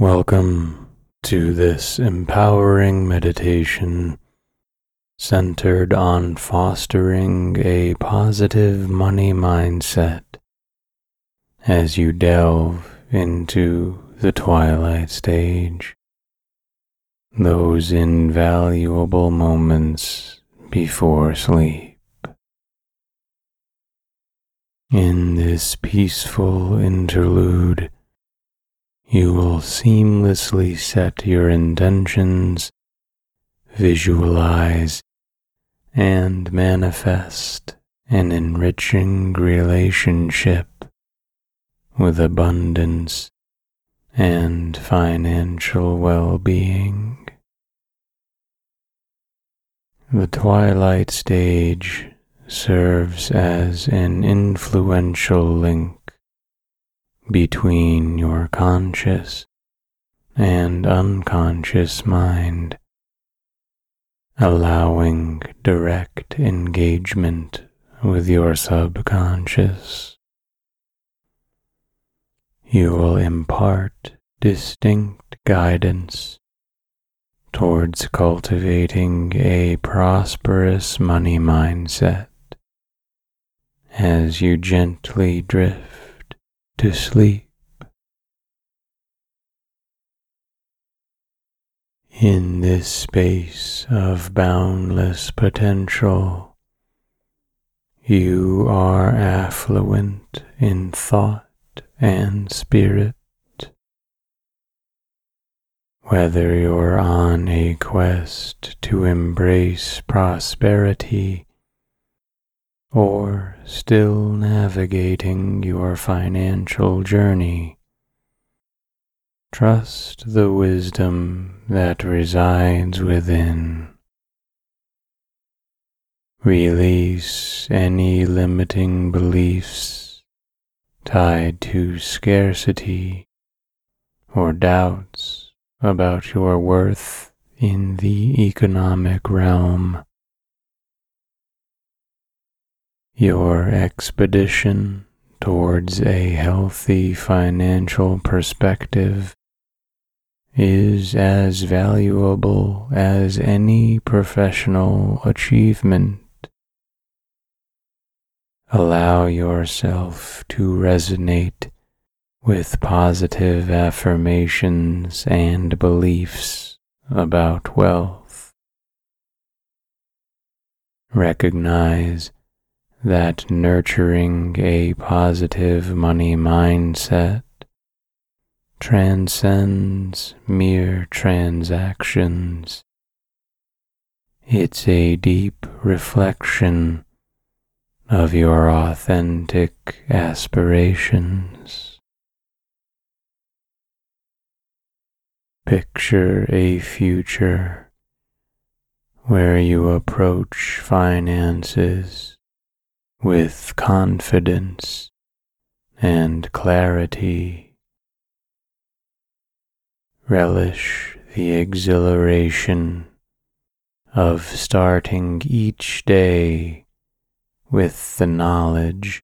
Welcome to this empowering meditation centered on fostering a positive money mindset as you delve into the twilight stage, those invaluable moments before sleep. In this peaceful interlude, you will seamlessly set your intentions, visualize, and manifest an enriching relationship with abundance and financial well being. The twilight stage serves as an influential link between your conscious and unconscious mind, allowing direct engagement with your subconscious. You will impart distinct guidance towards cultivating a prosperous money mindset as you gently drift to sleep. In this space of boundless potential, you are affluent in thought and spirit. Whether you're on a quest to embrace prosperity or still navigating your financial journey, trust the wisdom that resides within. Release any limiting beliefs tied to scarcity or doubts about your worth in the economic realm. Your expedition towards a healthy financial perspective is as valuable as any professional achievement. Allow yourself to resonate with positive affirmations and beliefs about wealth. Recognize that nurturing a positive money mindset transcends mere transactions. It's a deep reflection of your authentic aspirations. Picture a future where you approach finances with confidence and clarity. Relish the exhilaration of starting each day with the knowledge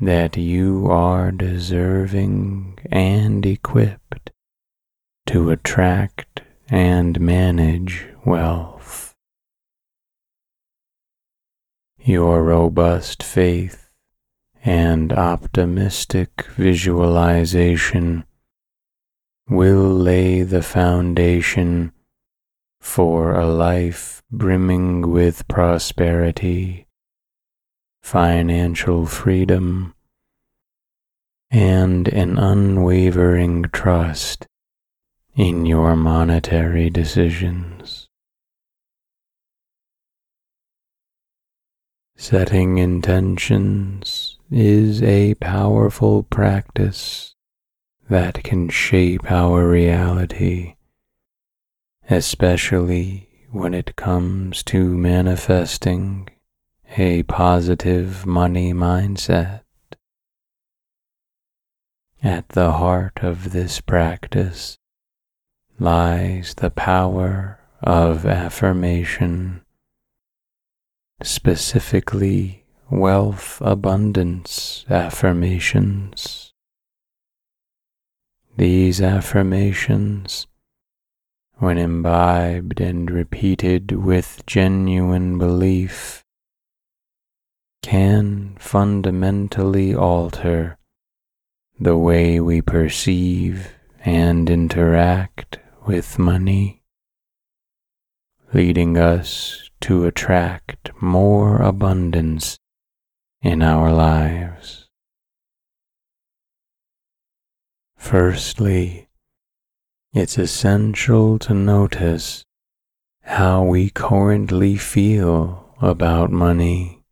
that you are deserving and equipped to attract and manage wealth. Your robust faith and optimistic visualization will lay the foundation for a life brimming with prosperity, financial freedom, and an unwavering trust in your monetary decisions. Setting intentions is a powerful practice that can shape our reality, especially when it comes to manifesting a positive money mindset. At the heart of this practice lies the power of affirmation specifically wealth abundance affirmations. these affirmations, when imbibed and repeated with genuine belief, can fundamentally alter the way we perceive and interact with money, leading us to attract more abundance in our lives. Firstly, it's essential to notice how we currently feel about money.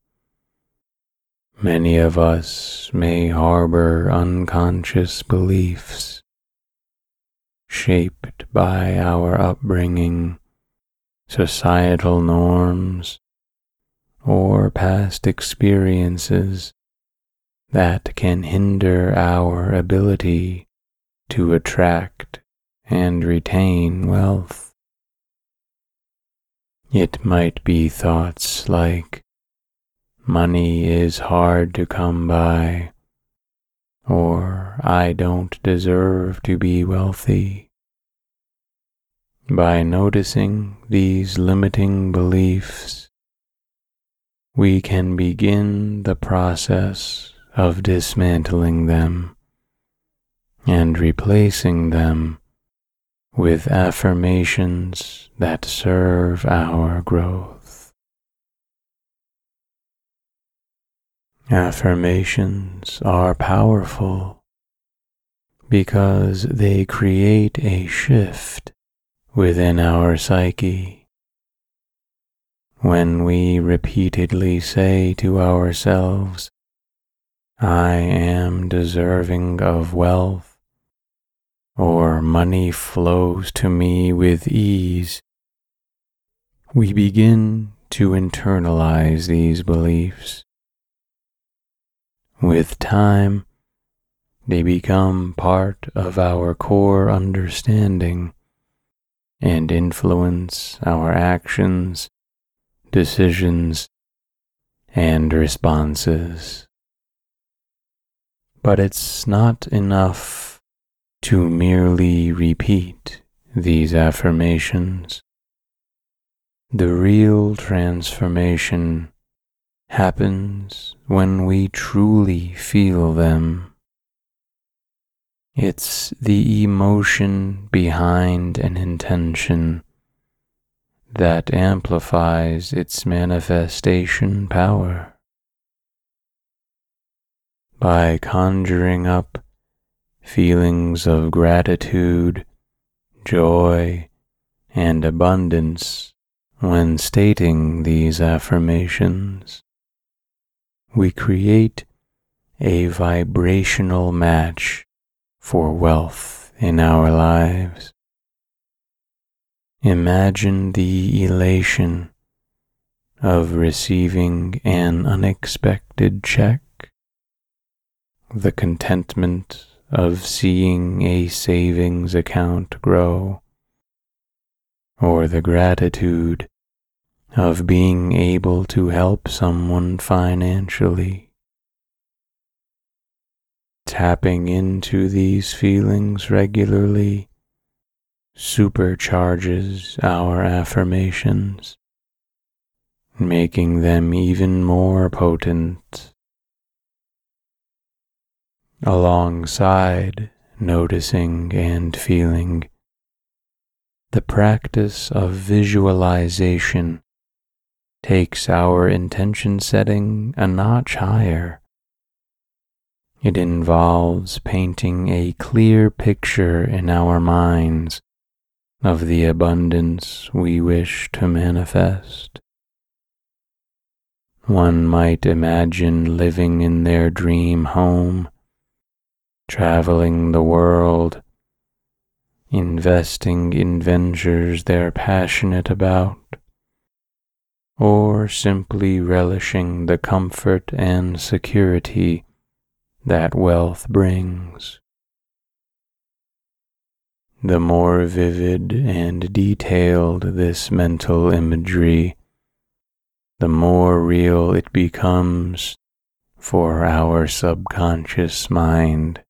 Many of us may harbor unconscious beliefs shaped by our upbringing, societal norms, or past experiences that can hinder our ability to attract and retain wealth. It might be thoughts like, money is hard to come by, or I don't deserve to be wealthy. By noticing these limiting beliefs, we can begin the process of dismantling them and replacing them with affirmations that serve our growth. Affirmations are powerful because they create a shift within our psyche when we repeatedly say to ourselves, I am deserving of wealth, or money flows to me with ease, we begin to internalize these beliefs. With time, they become part of our core understanding and influence our actions decisions, and responses. But it's not enough to merely repeat these affirmations. The real transformation happens when we truly feel them. It's the emotion behind an intention that amplifies its manifestation power. By conjuring up feelings of gratitude, joy, and abundance when stating these affirmations, we create a vibrational match for wealth in our lives. Imagine the elation of receiving an unexpected check, the contentment of seeing a savings account grow, or the gratitude of being able to help someone financially. Tapping into these feelings regularly supercharges our affirmations, making them even more potent. Alongside noticing and feeling, the practice of visualization takes our intention setting a notch higher. It involves painting a clear picture in our minds of the abundance we wish to manifest. One might imagine living in their dream home, traveling the world, investing in ventures they're passionate about, or simply relishing the comfort and security that wealth brings. The more vivid and detailed this mental imagery, the more real it becomes for our subconscious mind.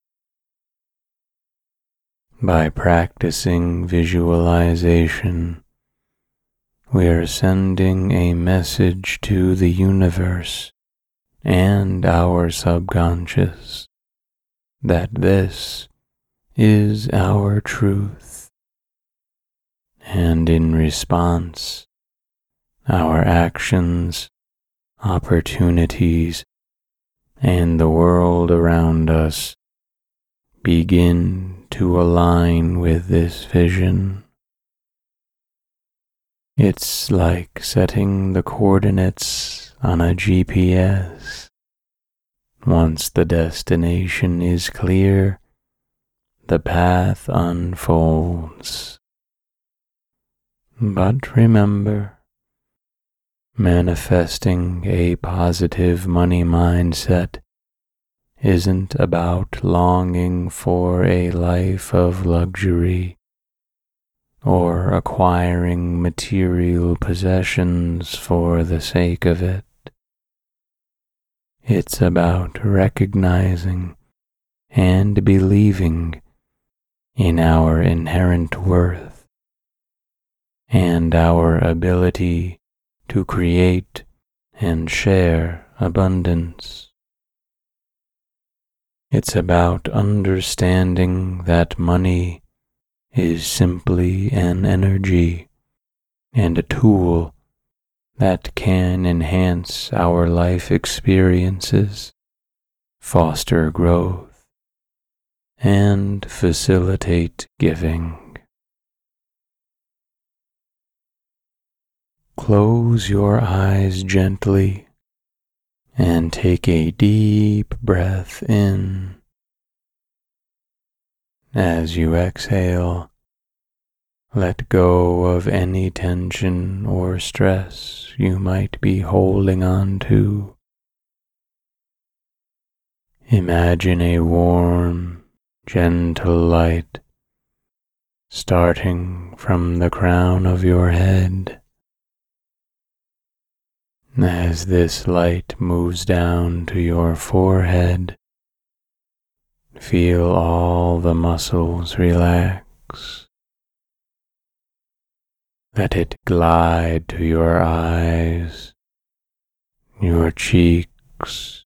By practicing visualization, we are sending a message to the universe and our subconscious that this is our truth. And in response, our actions, opportunities, and the world around us begin to align with this vision. It's like setting the coordinates on a GPS. Once the destination is clear, the path unfolds. But remember, manifesting a positive money mindset isn't about longing for a life of luxury or acquiring material possessions for the sake of it. It's about recognizing and believing in our inherent worth and our ability to create and share abundance. It's about understanding that money is simply an energy and a tool that can enhance our life experiences, foster growth, and facilitate giving. Close your eyes gently and take a deep breath in. As you exhale, let go of any tension or stress you might be holding on to. Imagine a warm, gentle light starting from the crown of your head. As this light moves down to your forehead, Feel all the muscles relax. Let it glide to your eyes, your cheeks,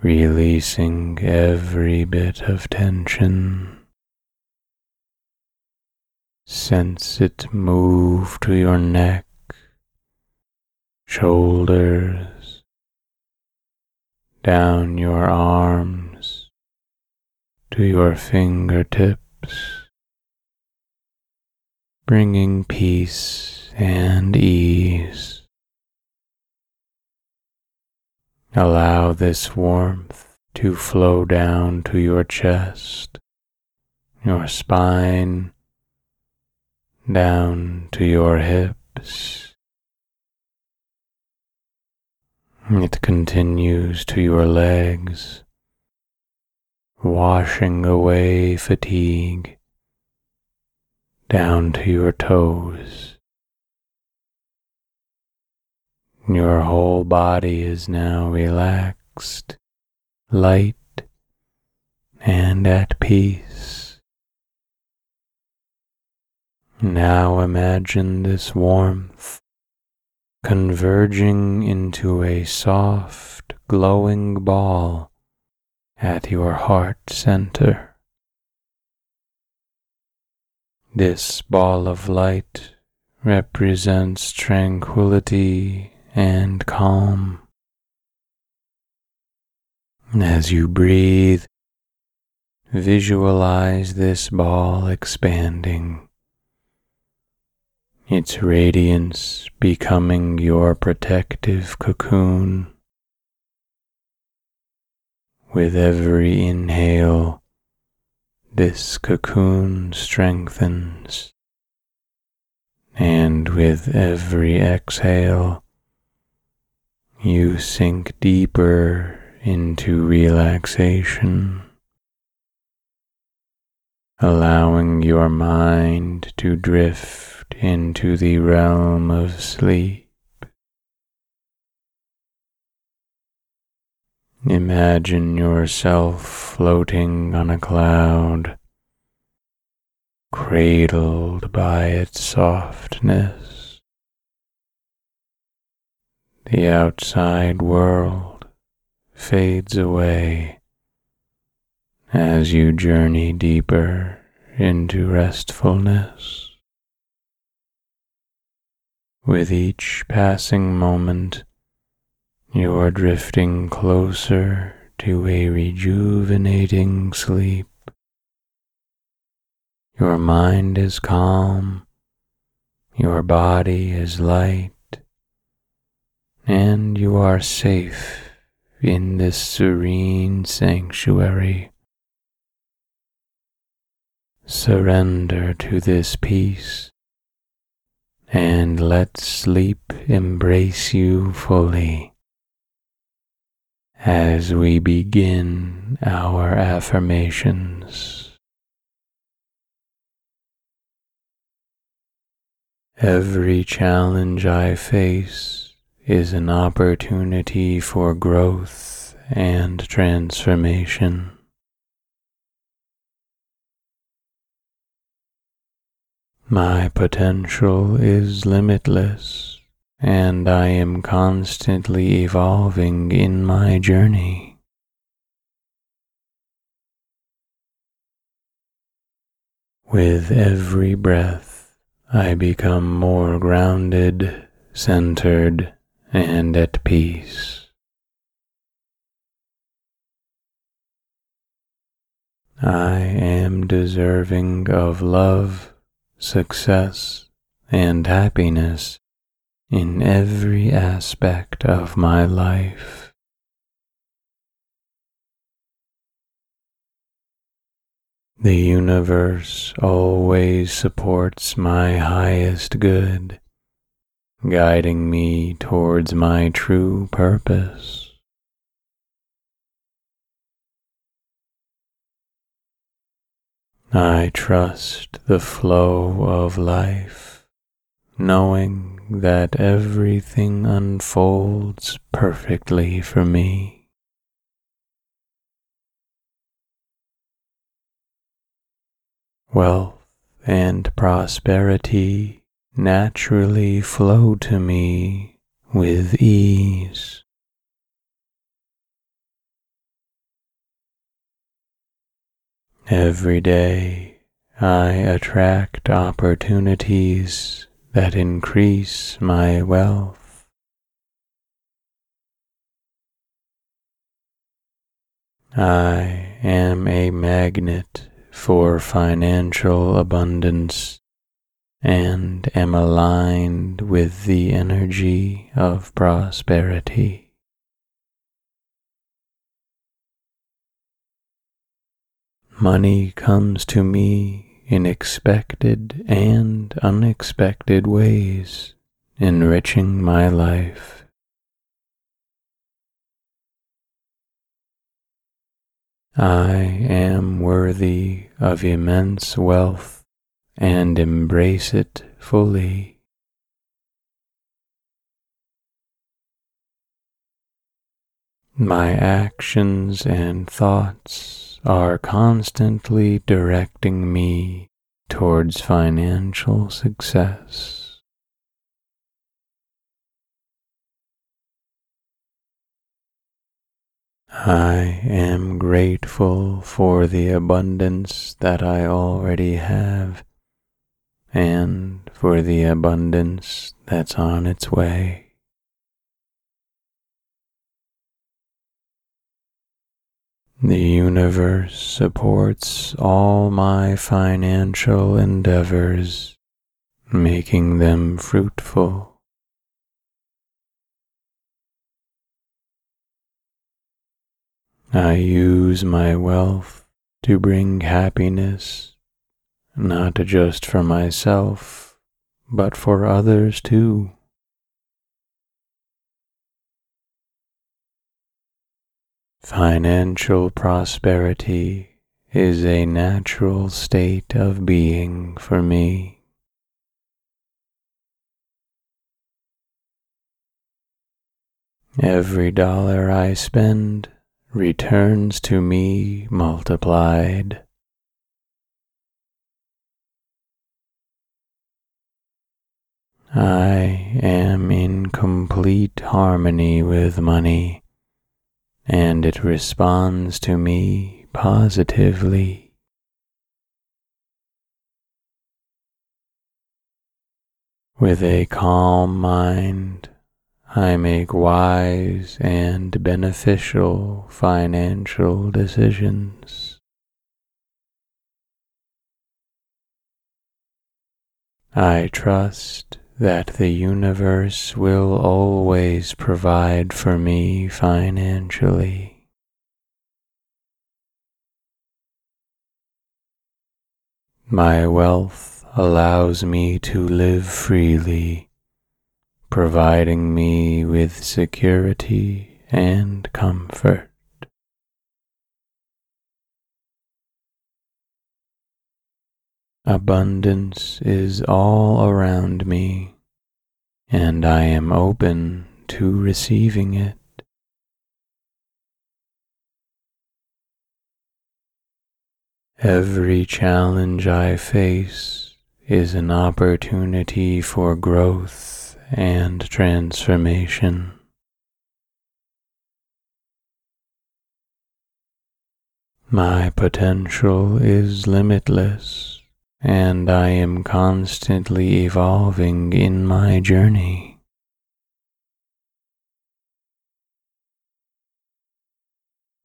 releasing every bit of tension. Sense it move to your neck, shoulders, down your arms to your fingertips, bringing peace and ease. Allow this warmth to flow down to your chest, your spine, down to your hips. It continues to your legs washing away fatigue down to your toes. Your whole body is now relaxed, light, and at peace. Now imagine this warmth converging into a soft, glowing ball at your heart center. This ball of light represents tranquility and calm. As you breathe, visualize this ball expanding, its radiance becoming your protective cocoon. With every inhale, this cocoon strengthens, and with every exhale, you sink deeper into relaxation, allowing your mind to drift into the realm of sleep. Imagine yourself floating on a cloud, cradled by its softness. The outside world fades away as you journey deeper into restfulness. With each passing moment, you are drifting closer to a rejuvenating sleep. Your mind is calm, your body is light, and you are safe in this serene sanctuary. Surrender to this peace and let sleep embrace you fully as we begin our affirmations. Every challenge I face is an opportunity for growth and transformation. My potential is limitless, and I am constantly evolving in my journey. With every breath, I become more grounded, centered, and at peace. I am deserving of love, success, and happiness in every aspect of my life. The universe always supports my highest good, guiding me towards my true purpose. I trust the flow of life, knowing that everything unfolds perfectly for me. Wealth and prosperity naturally flow to me with ease. Every day I attract opportunities that increase my wealth. I am a magnet for financial abundance and am aligned with the energy of prosperity. Money comes to me in expected and unexpected ways, enriching my life. I am worthy of immense wealth and embrace it fully. My actions and are constantly directing me towards financial success. I am grateful for the abundance that I already have and for the abundance that's on its way. The universe supports all my financial endeavors, making them fruitful. I use my wealth to bring happiness, not just for myself, but for others too. Financial prosperity is a natural state of being for me. Every dollar I spend returns to me multiplied. I am in complete harmony with money and it responds to me positively. With a calm mind, I make wise and beneficial financial decisions. I trust that the universe will always provide for me financially. My wealth allows me to live freely, providing me with security and comfort. Abundance is all around me, and I am open to receiving it. Every challenge I face is an opportunity for growth and transformation. My potential is limitless and I am constantly evolving in my journey.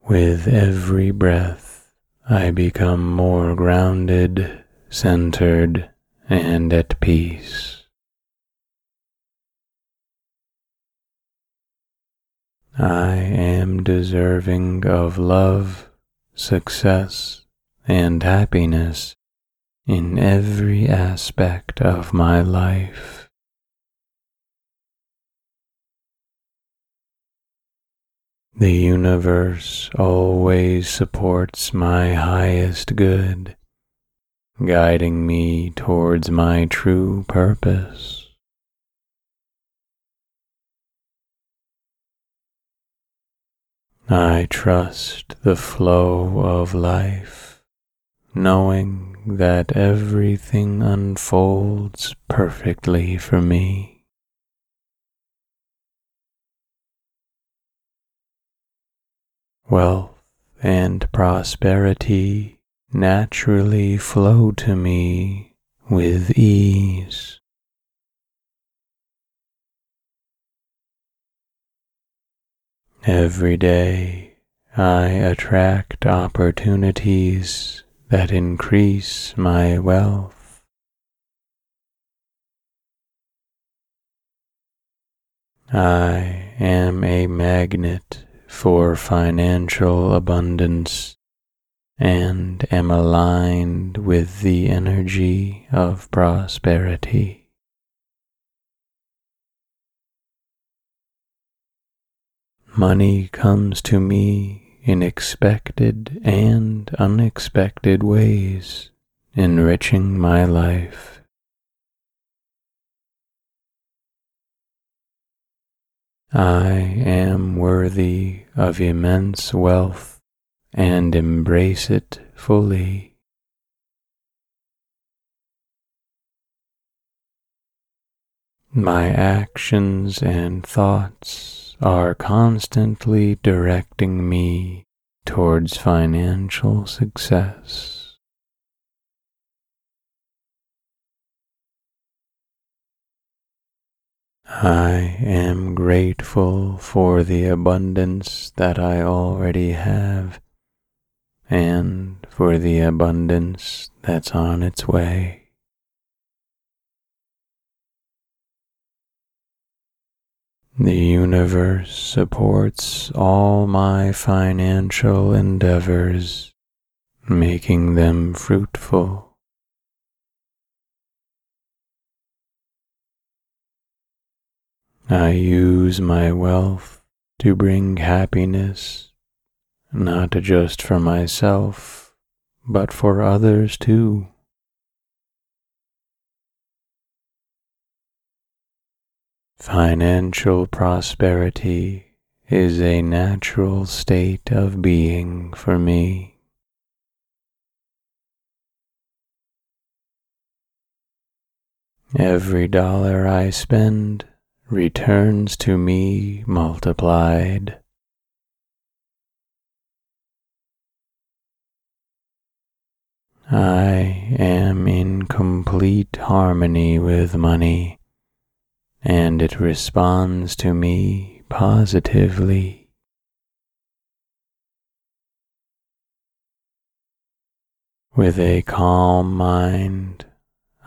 With every breath, I become more grounded, centered, and at peace. I am deserving of love, success, and happiness in every aspect of my life. The universe always supports my highest good, guiding me towards my true purpose. I trust the flow of life, knowing that everything unfolds perfectly for me. Wealth and prosperity naturally flow to me with ease. Every day I attract opportunities that increase my wealth. I am a magnet for financial abundance and am aligned with the energy of prosperity. Money comes to me in expected and unexpected ways, enriching my life. I am worthy of immense wealth and embrace it fully. My actions and thoughts are constantly directing me towards financial success. I am grateful for the abundance that I already have and for the abundance that's on its way. The universe supports all my financial endeavors, making them fruitful. I use my wealth to bring happiness, not just for myself, but for others too. Financial prosperity is a natural state of being for me. Every dollar I spend returns to me multiplied. I am in complete harmony with money and it responds to me positively. With a calm mind,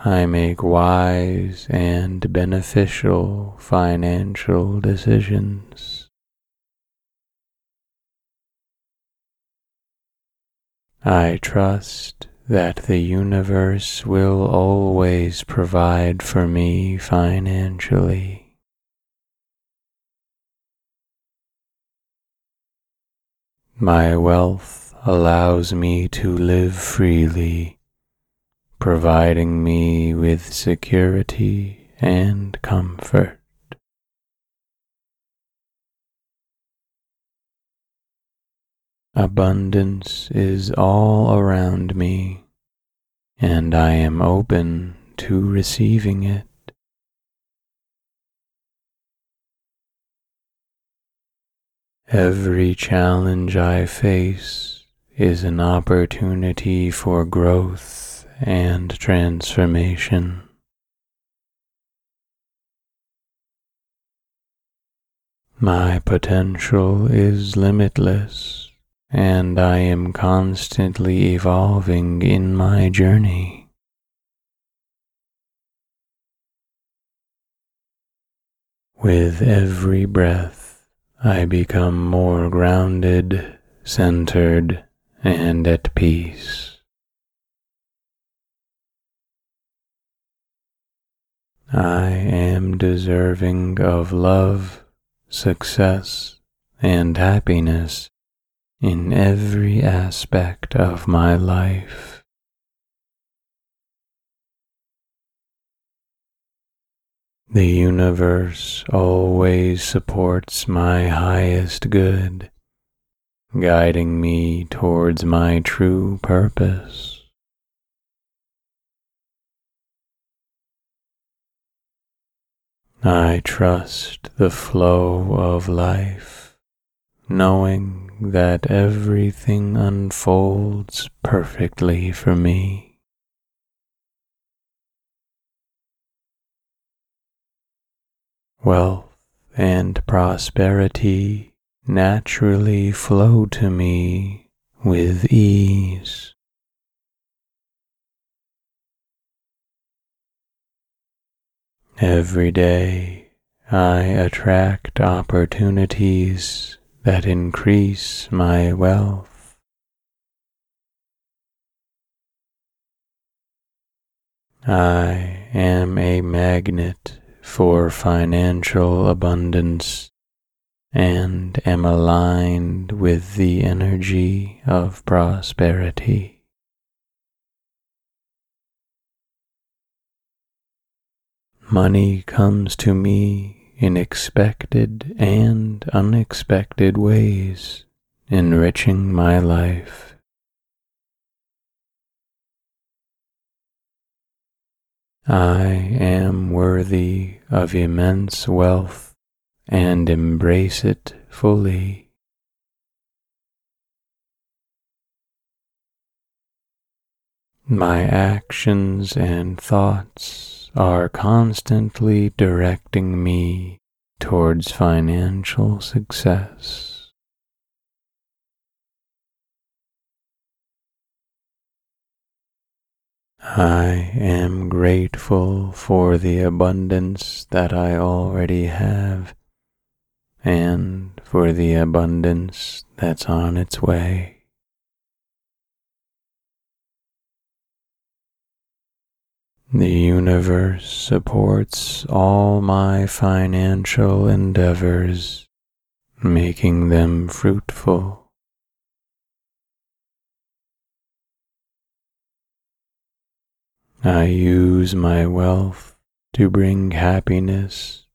I make wise and beneficial financial decisions. I trust that the universe will always provide for me financially. My wealth allows me to live freely, providing me with security and comfort. Abundance is all around me, and I am open to receiving it. Every challenge I face is an opportunity for growth and transformation. My potential is limitless and I am constantly evolving in my journey. With every breath, I become more grounded, centered, and at peace. I am deserving of love, success, and happiness in every aspect of my life. The universe always supports my highest good, guiding me towards my true purpose. I trust the flow of life, knowing that everything unfolds perfectly for me. Wealth and prosperity naturally flow to me with ease. Every day I attract opportunities that increase my wealth. I am a magnet for financial abundance and am aligned with the energy of prosperity. Money comes to me in expected and unexpected ways, enriching my life. I am worthy of immense wealth and embrace it fully. My actions and thoughts are constantly directing me towards financial success. I am grateful for the abundance that I already have and for the abundance that's on its way. The universe supports all my financial endeavors, making them fruitful. I use my wealth to bring happiness,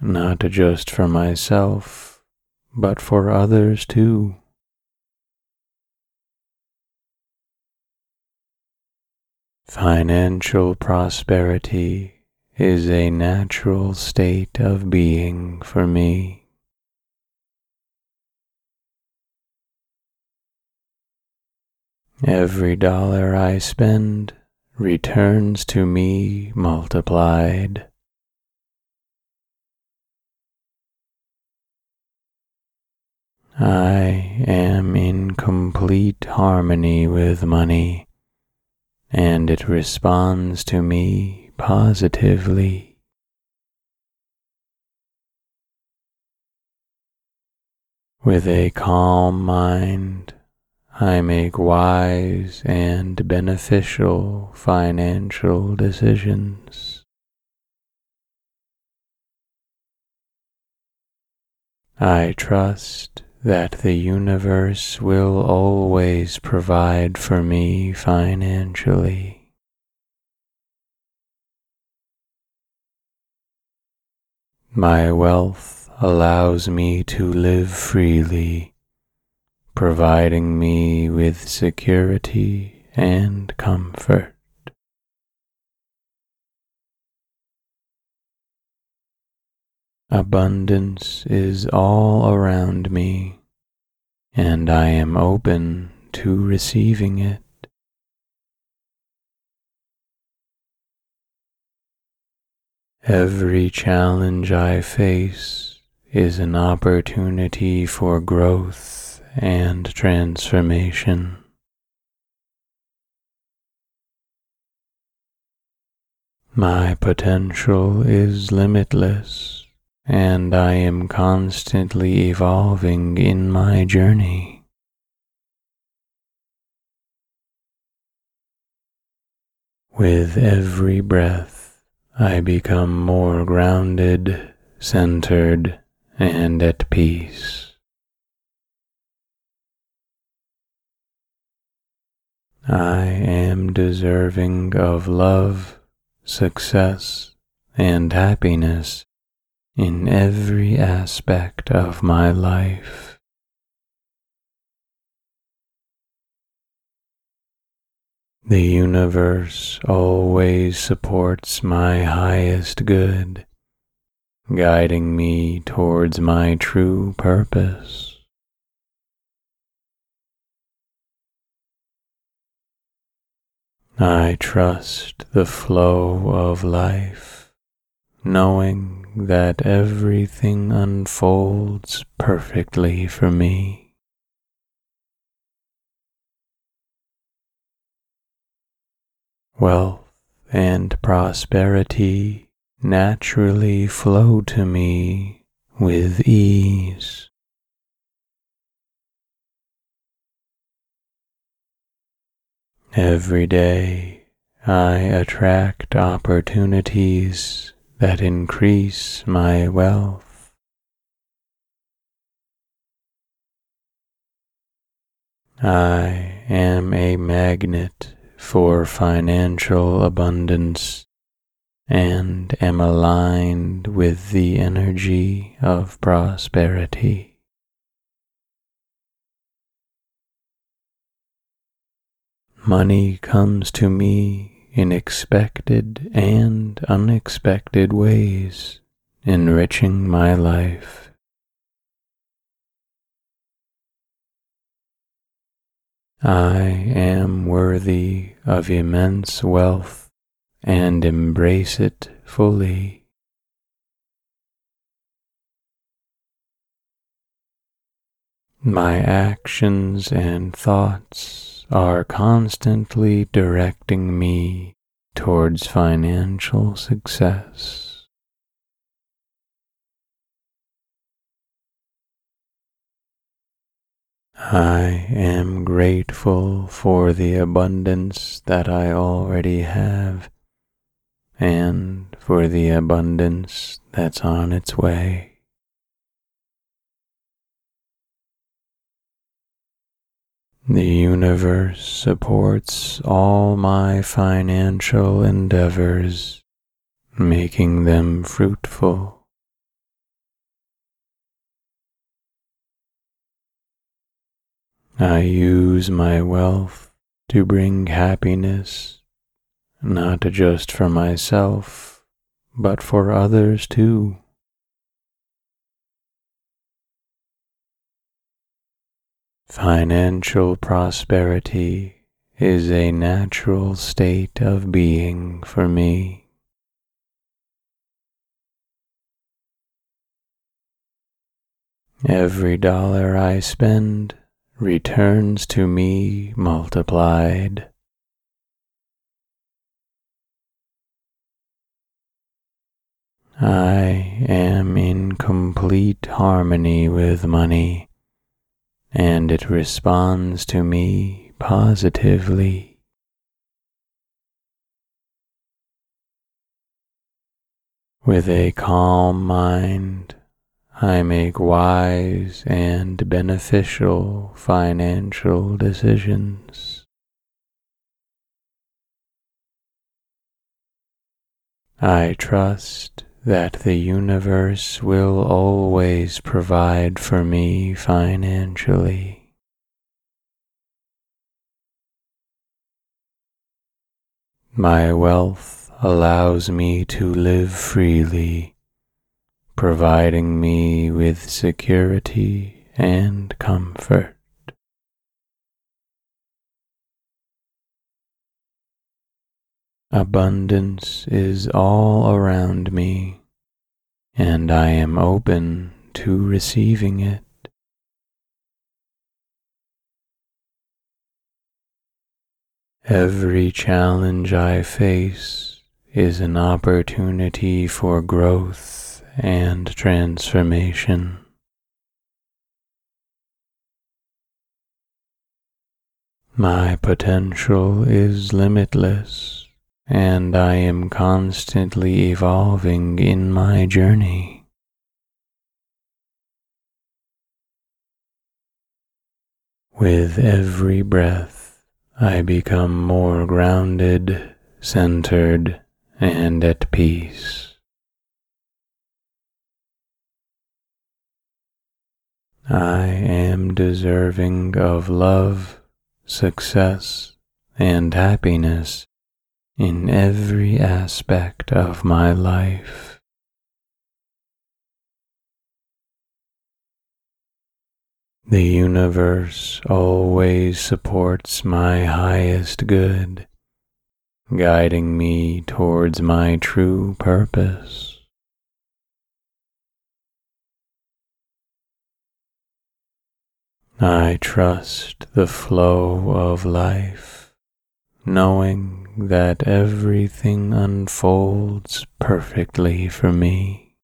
not just for myself, but for others too. Financial prosperity is a natural state of being for me. Every dollar I spend returns to me multiplied. I am in complete harmony with money and it responds to me positively. With a calm mind, I make wise and beneficial financial decisions. I trust that the universe will always provide for me financially. My wealth allows me to live freely, providing me with security and comfort. Abundance is all around me, and I am open to receiving it. Every challenge I face is an opportunity for growth and transformation. My potential is limitless and I am constantly evolving in my journey. With every breath, I become more grounded, centered, and at peace. I am deserving of love, success, and happiness in every aspect of my life. The universe always supports my highest good, guiding me towards my true purpose. I trust the flow of life, knowing that everything unfolds perfectly for me. Wealth and prosperity naturally flow to me with ease. Every day I attract opportunities that increase my wealth. I am a magnet for financial abundance and am aligned with the energy of prosperity. Money comes to me in expected and unexpected ways, enriching my life. I am worthy of immense wealth and embrace it fully. My actions and thoughts are constantly directing me towards financial success. I am grateful for the abundance that I already have and for the abundance that's on its way. The universe supports all my financial endeavors, making them fruitful. I use my wealth to bring happiness, not just for myself, but for others too. Financial prosperity is a natural state of being for me. Every dollar I spend returns to me multiplied. I am in complete harmony with money and it responds to me positively. With a calm mind, I make wise and beneficial financial decisions. I trust that the universe will always provide for me financially. My wealth allows me to live freely, providing me with security and comfort. Abundance is all around me, and I am open to receiving it. Every challenge I face is an opportunity for growth and transformation. My potential is limitless and I am constantly evolving in my journey. With every breath, I become more grounded, centered, and at peace. I am deserving of love, success, and happiness in every aspect of my life. The universe always supports my highest good, guiding me towards my true purpose. I trust the flow of life, knowing that everything unfolds perfectly for me.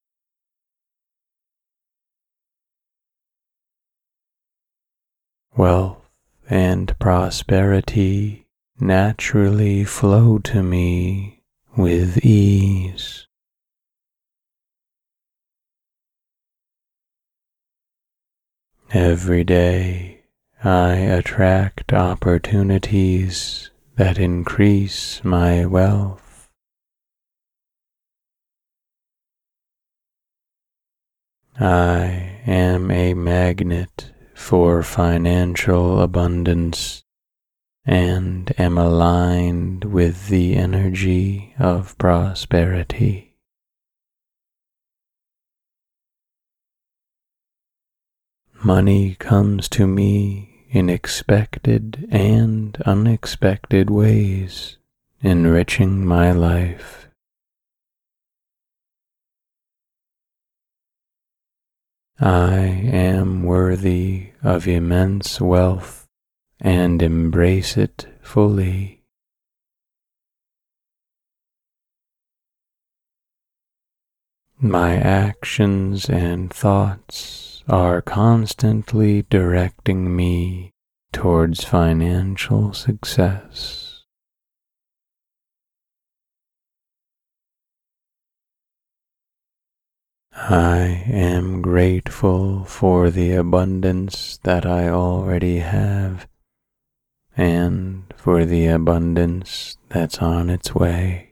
Wealth and prosperity naturally flow to me with ease. Every day I attract opportunities that increase my wealth. I am a magnet for financial abundance and am aligned with the energy of prosperity. Money comes to me in expected and unexpected ways, enriching my life. I am worthy of immense wealth and embrace it fully. My actions and thoughts are constantly directing me towards financial success. I am grateful for the abundance that I already have and for the abundance that's on its way.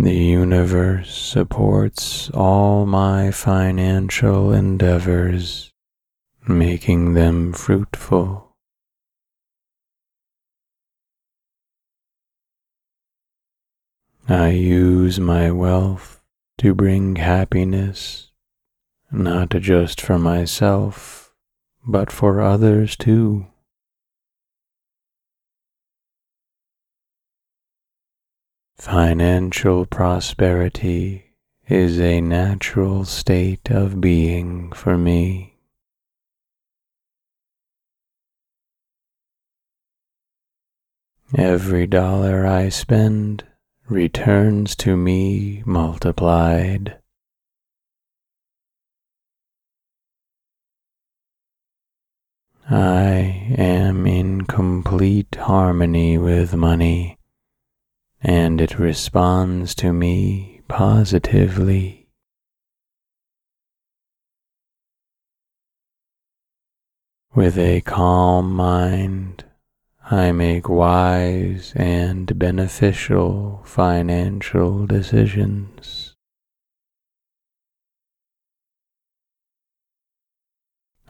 The universe supports all my financial endeavors, making them fruitful. I use my wealth to bring happiness, not just for myself, but for others too. Financial prosperity is a natural state of being for me. Every dollar I spend returns to me multiplied. I am in complete harmony with money and it responds to me positively. With a calm mind, I make wise and beneficial financial decisions.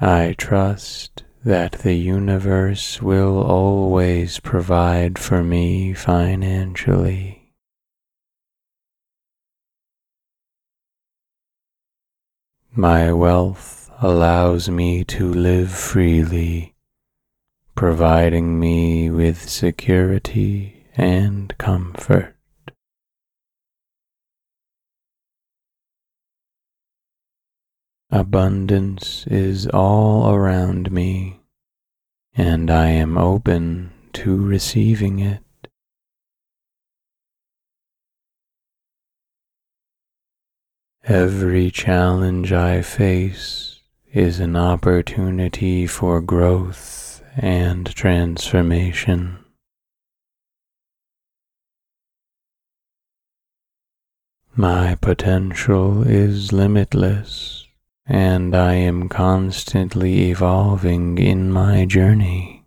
I trust that the universe will always provide for me financially. My wealth allows me to live freely, providing me with security and comfort. Abundance is all around me, and I am open to receiving it. Every challenge I face is an opportunity for growth and transformation. My potential is limitless and I am constantly evolving in my journey.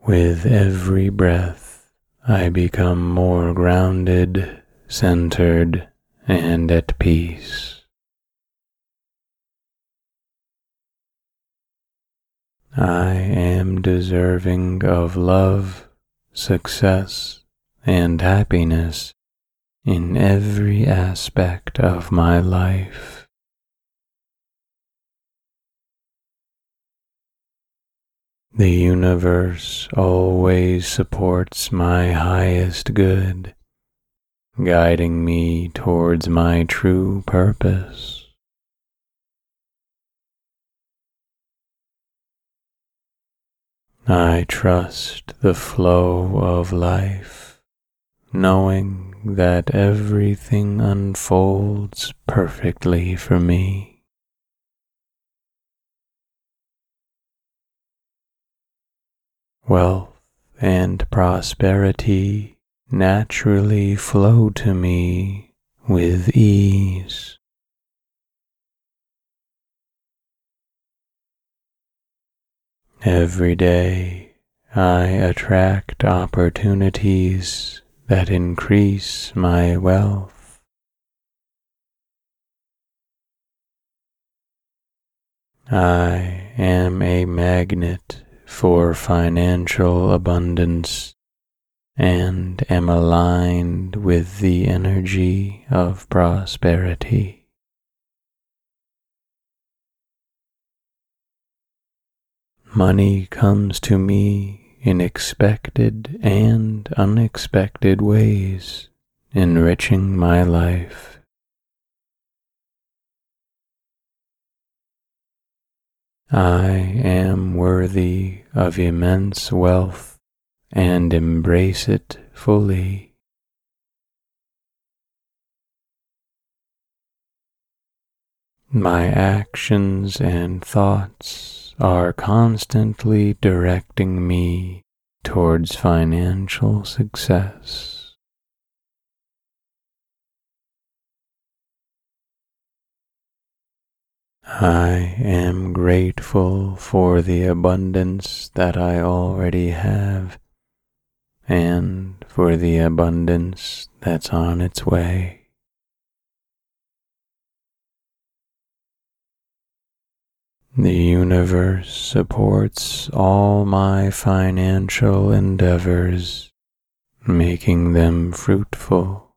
With every breath, I become more grounded, centered, and at peace. I am deserving of love, success, and happiness in every aspect of my life. The universe always supports my highest good, guiding me towards my true purpose. I trust the flow of life, knowing that everything unfolds perfectly for me. Wealth and prosperity naturally flow to me with ease. Every day I attract opportunities that increase my wealth. I am a magnet for financial abundance and am aligned with the energy of prosperity. Money comes to me in expected and unexpected ways, enriching my life. I am worthy of immense wealth and embrace it fully. My actions and thoughts are constantly directing me towards financial success. I am grateful for the abundance that I already have and for the abundance that's on its way. The universe supports all my financial endeavors, making them fruitful.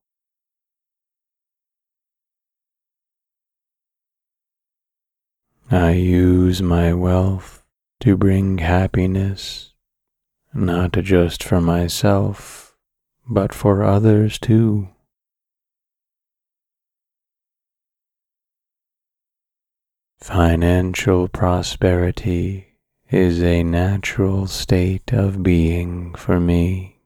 I use my wealth to bring happiness, not just for myself, but for others too. Financial prosperity is a natural state of being for me.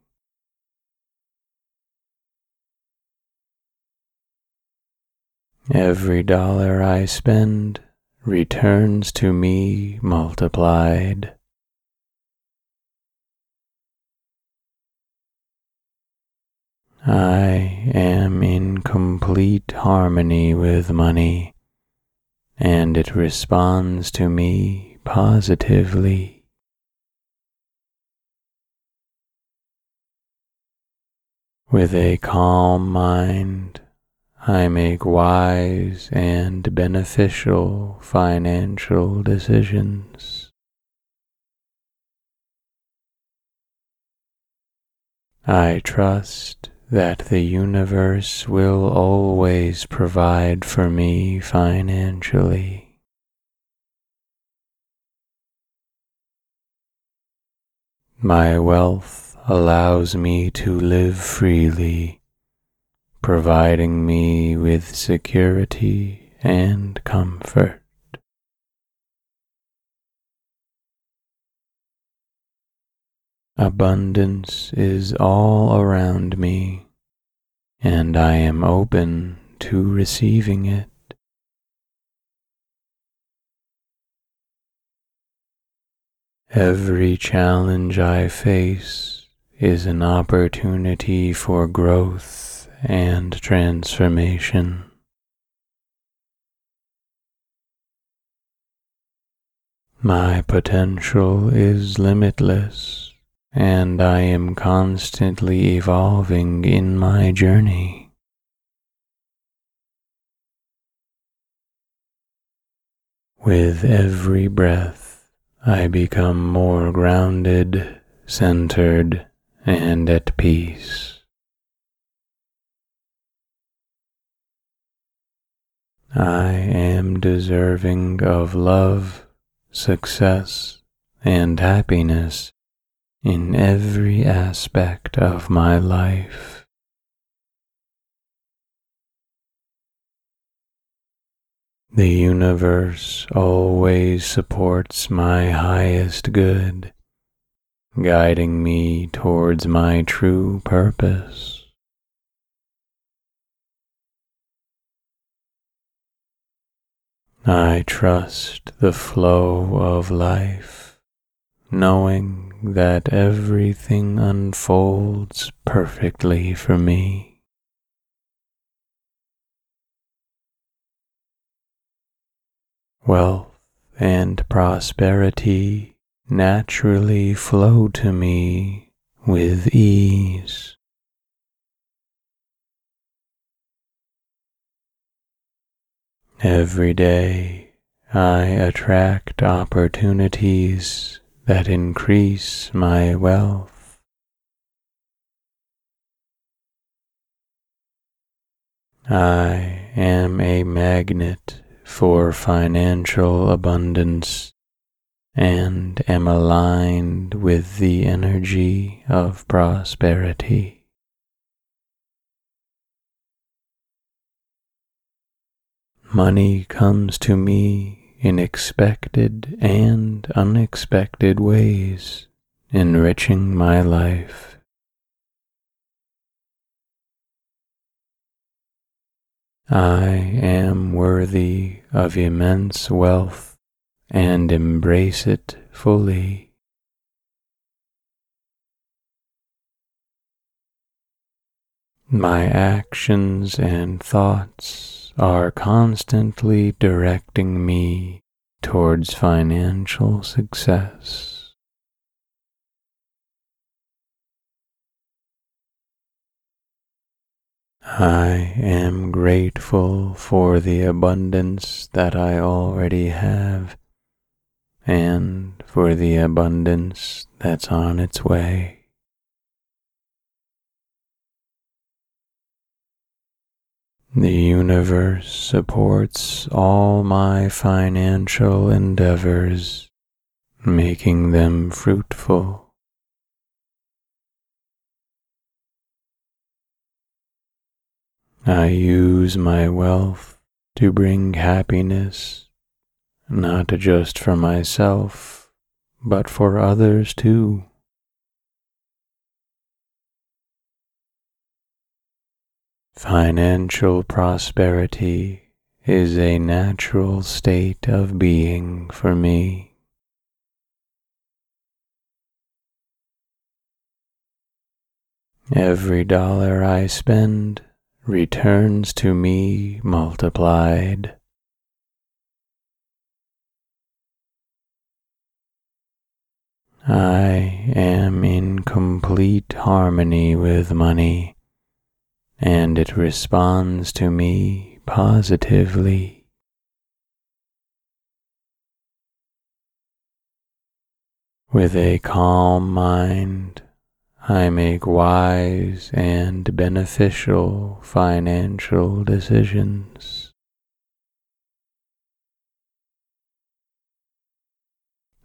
Every dollar I spend returns to me multiplied. I am in complete harmony with money and it responds to me positively. With a calm mind, I make wise and beneficial financial decisions. I trust that the universe will always provide for me financially. My wealth allows me to live freely, providing me with security and comfort. Abundance is all around me, and I am open to receiving it. Every challenge I face is an opportunity for growth and transformation. My potential is limitless and I am constantly evolving in my journey. With every breath, I become more grounded, centered, and at peace. I am deserving of love, success, and happiness in every aspect of my life. The universe always supports my highest good, guiding me towards my true purpose. I trust the flow of life, knowing that everything unfolds perfectly for me. Wealth and prosperity naturally flow to me with ease. Every day I attract opportunities that increase my wealth. I am a magnet for financial abundance and am aligned with the energy of prosperity. Money comes to me in expected and unexpected ways, enriching my life. I am worthy of immense wealth and embrace it fully. My actions and thoughts are constantly directing me towards financial success. I am grateful for the abundance that I already have and for the abundance that's on its way. The universe supports all my financial endeavors, making them fruitful. I use my wealth to bring happiness, not just for myself, but for others too. Financial prosperity is a natural state of being for me. Every dollar I spend returns to me multiplied. I am in complete harmony with money and it responds to me positively. With a calm mind, I make wise and beneficial financial decisions.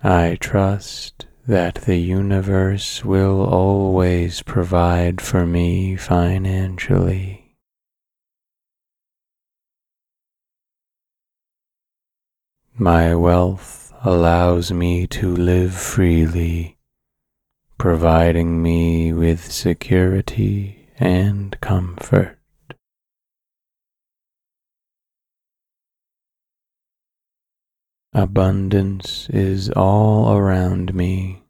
I trust that the universe will always provide for me financially. My wealth allows me to live freely, providing me with security and comfort. Abundance is all around me,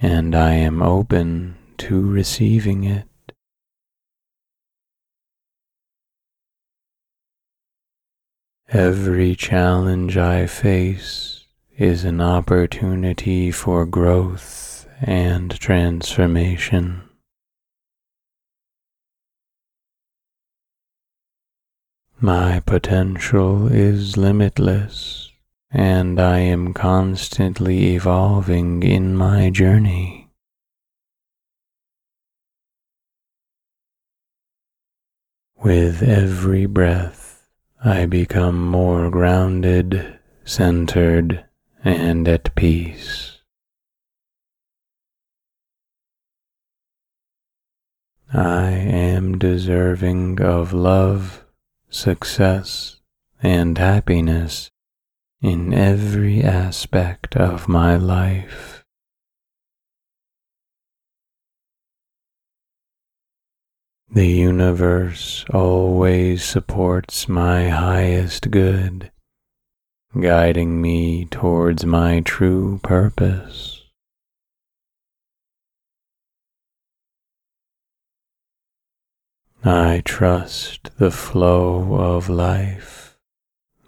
and I am open to receiving it. Every challenge I face is an opportunity for growth and transformation. My potential is limitless and I am constantly evolving in my journey. With every breath, I become more grounded, centered, and at peace. I am deserving of love, success, and happiness in every aspect of my life. The universe always supports my highest good, guiding me towards my true purpose. I trust the flow of life,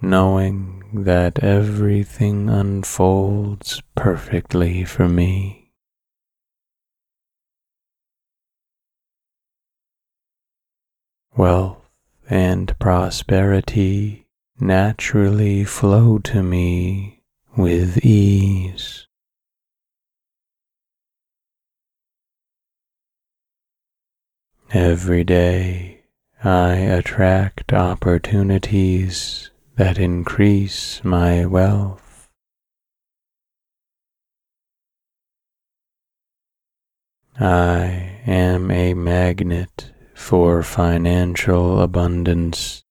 knowing that everything unfolds perfectly for me. Wealth and prosperity naturally flow to me with ease. Every day I attract opportunities that increase my wealth. I am a magnet for financial abundance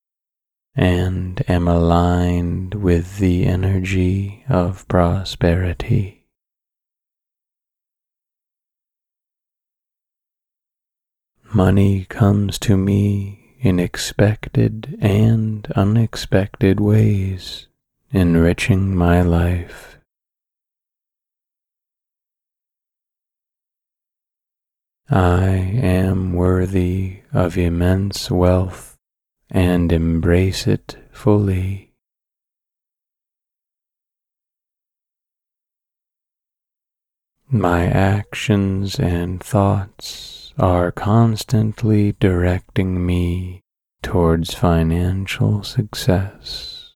and am aligned with the energy of prosperity. Money comes to me in expected and unexpected ways, enriching my life. I am worthy of immense wealth and embrace it fully. My actions and thoughts are constantly directing me towards financial success.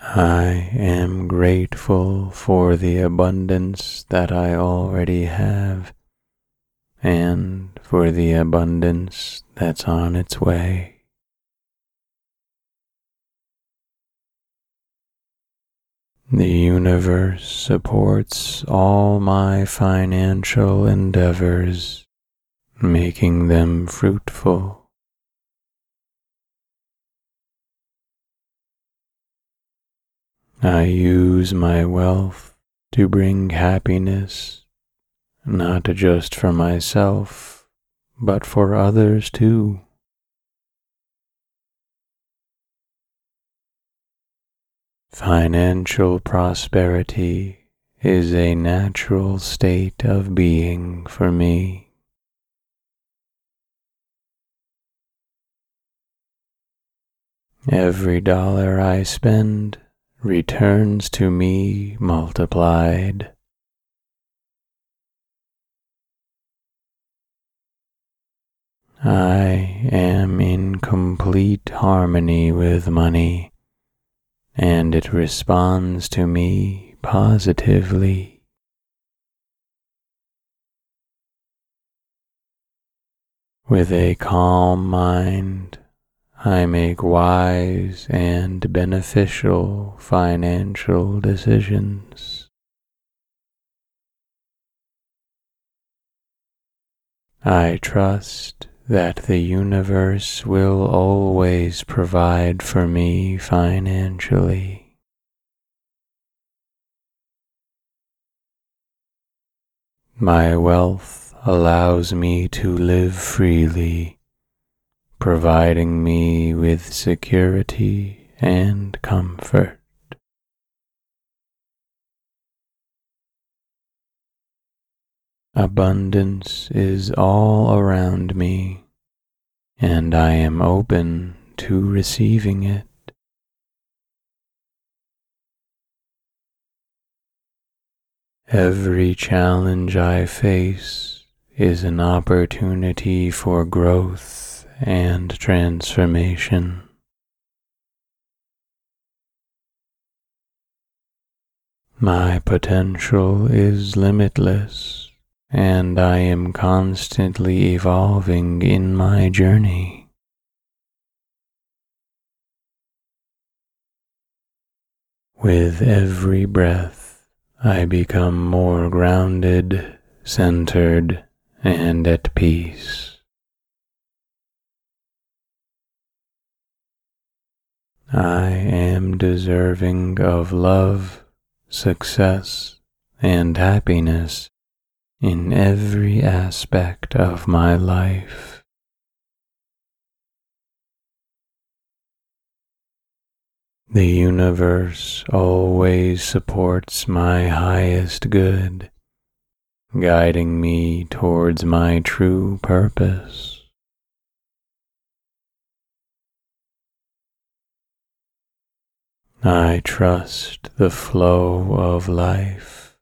I am grateful for the abundance that I already have and for the abundance that's on its way. The universe supports all my financial endeavors, making them fruitful. I use my wealth to bring happiness, not just for myself, but for others too. Financial prosperity is a natural state of being for me. Every dollar I spend returns to me multiplied. I am in complete harmony with money, and it responds to me positively. With a calm mind, I make wise and beneficial financial decisions. I trust that the universe will always provide for me financially. My wealth allows me to live freely providing me with security and comfort. Abundance is all around me, and I am open to receiving it. Every challenge I face is an opportunity for growth and transformation. My potential is limitless, and I am constantly evolving in my journey. With every breath, I become more grounded, centered, and at peace. I am deserving of love, success, and happiness in every aspect of my life. The universe always supports my highest good, guiding me towards my true purpose. I trust the flow of life,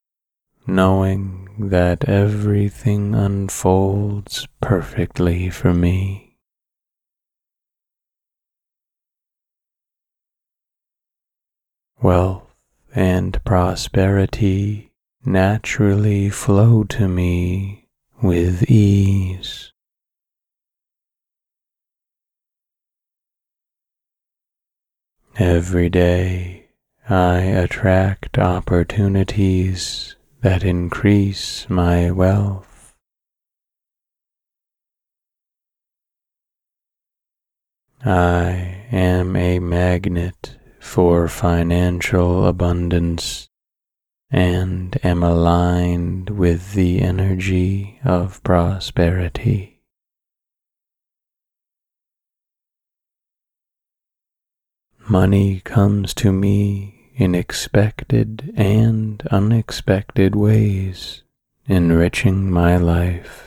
knowing that everything unfolds perfectly for me. Wealth and prosperity naturally flow to me with ease. Every day I attract opportunities that increase my wealth. I am a magnet for financial abundance and am aligned with the energy of prosperity. Money comes to me in expected and unexpected ways, enriching my life.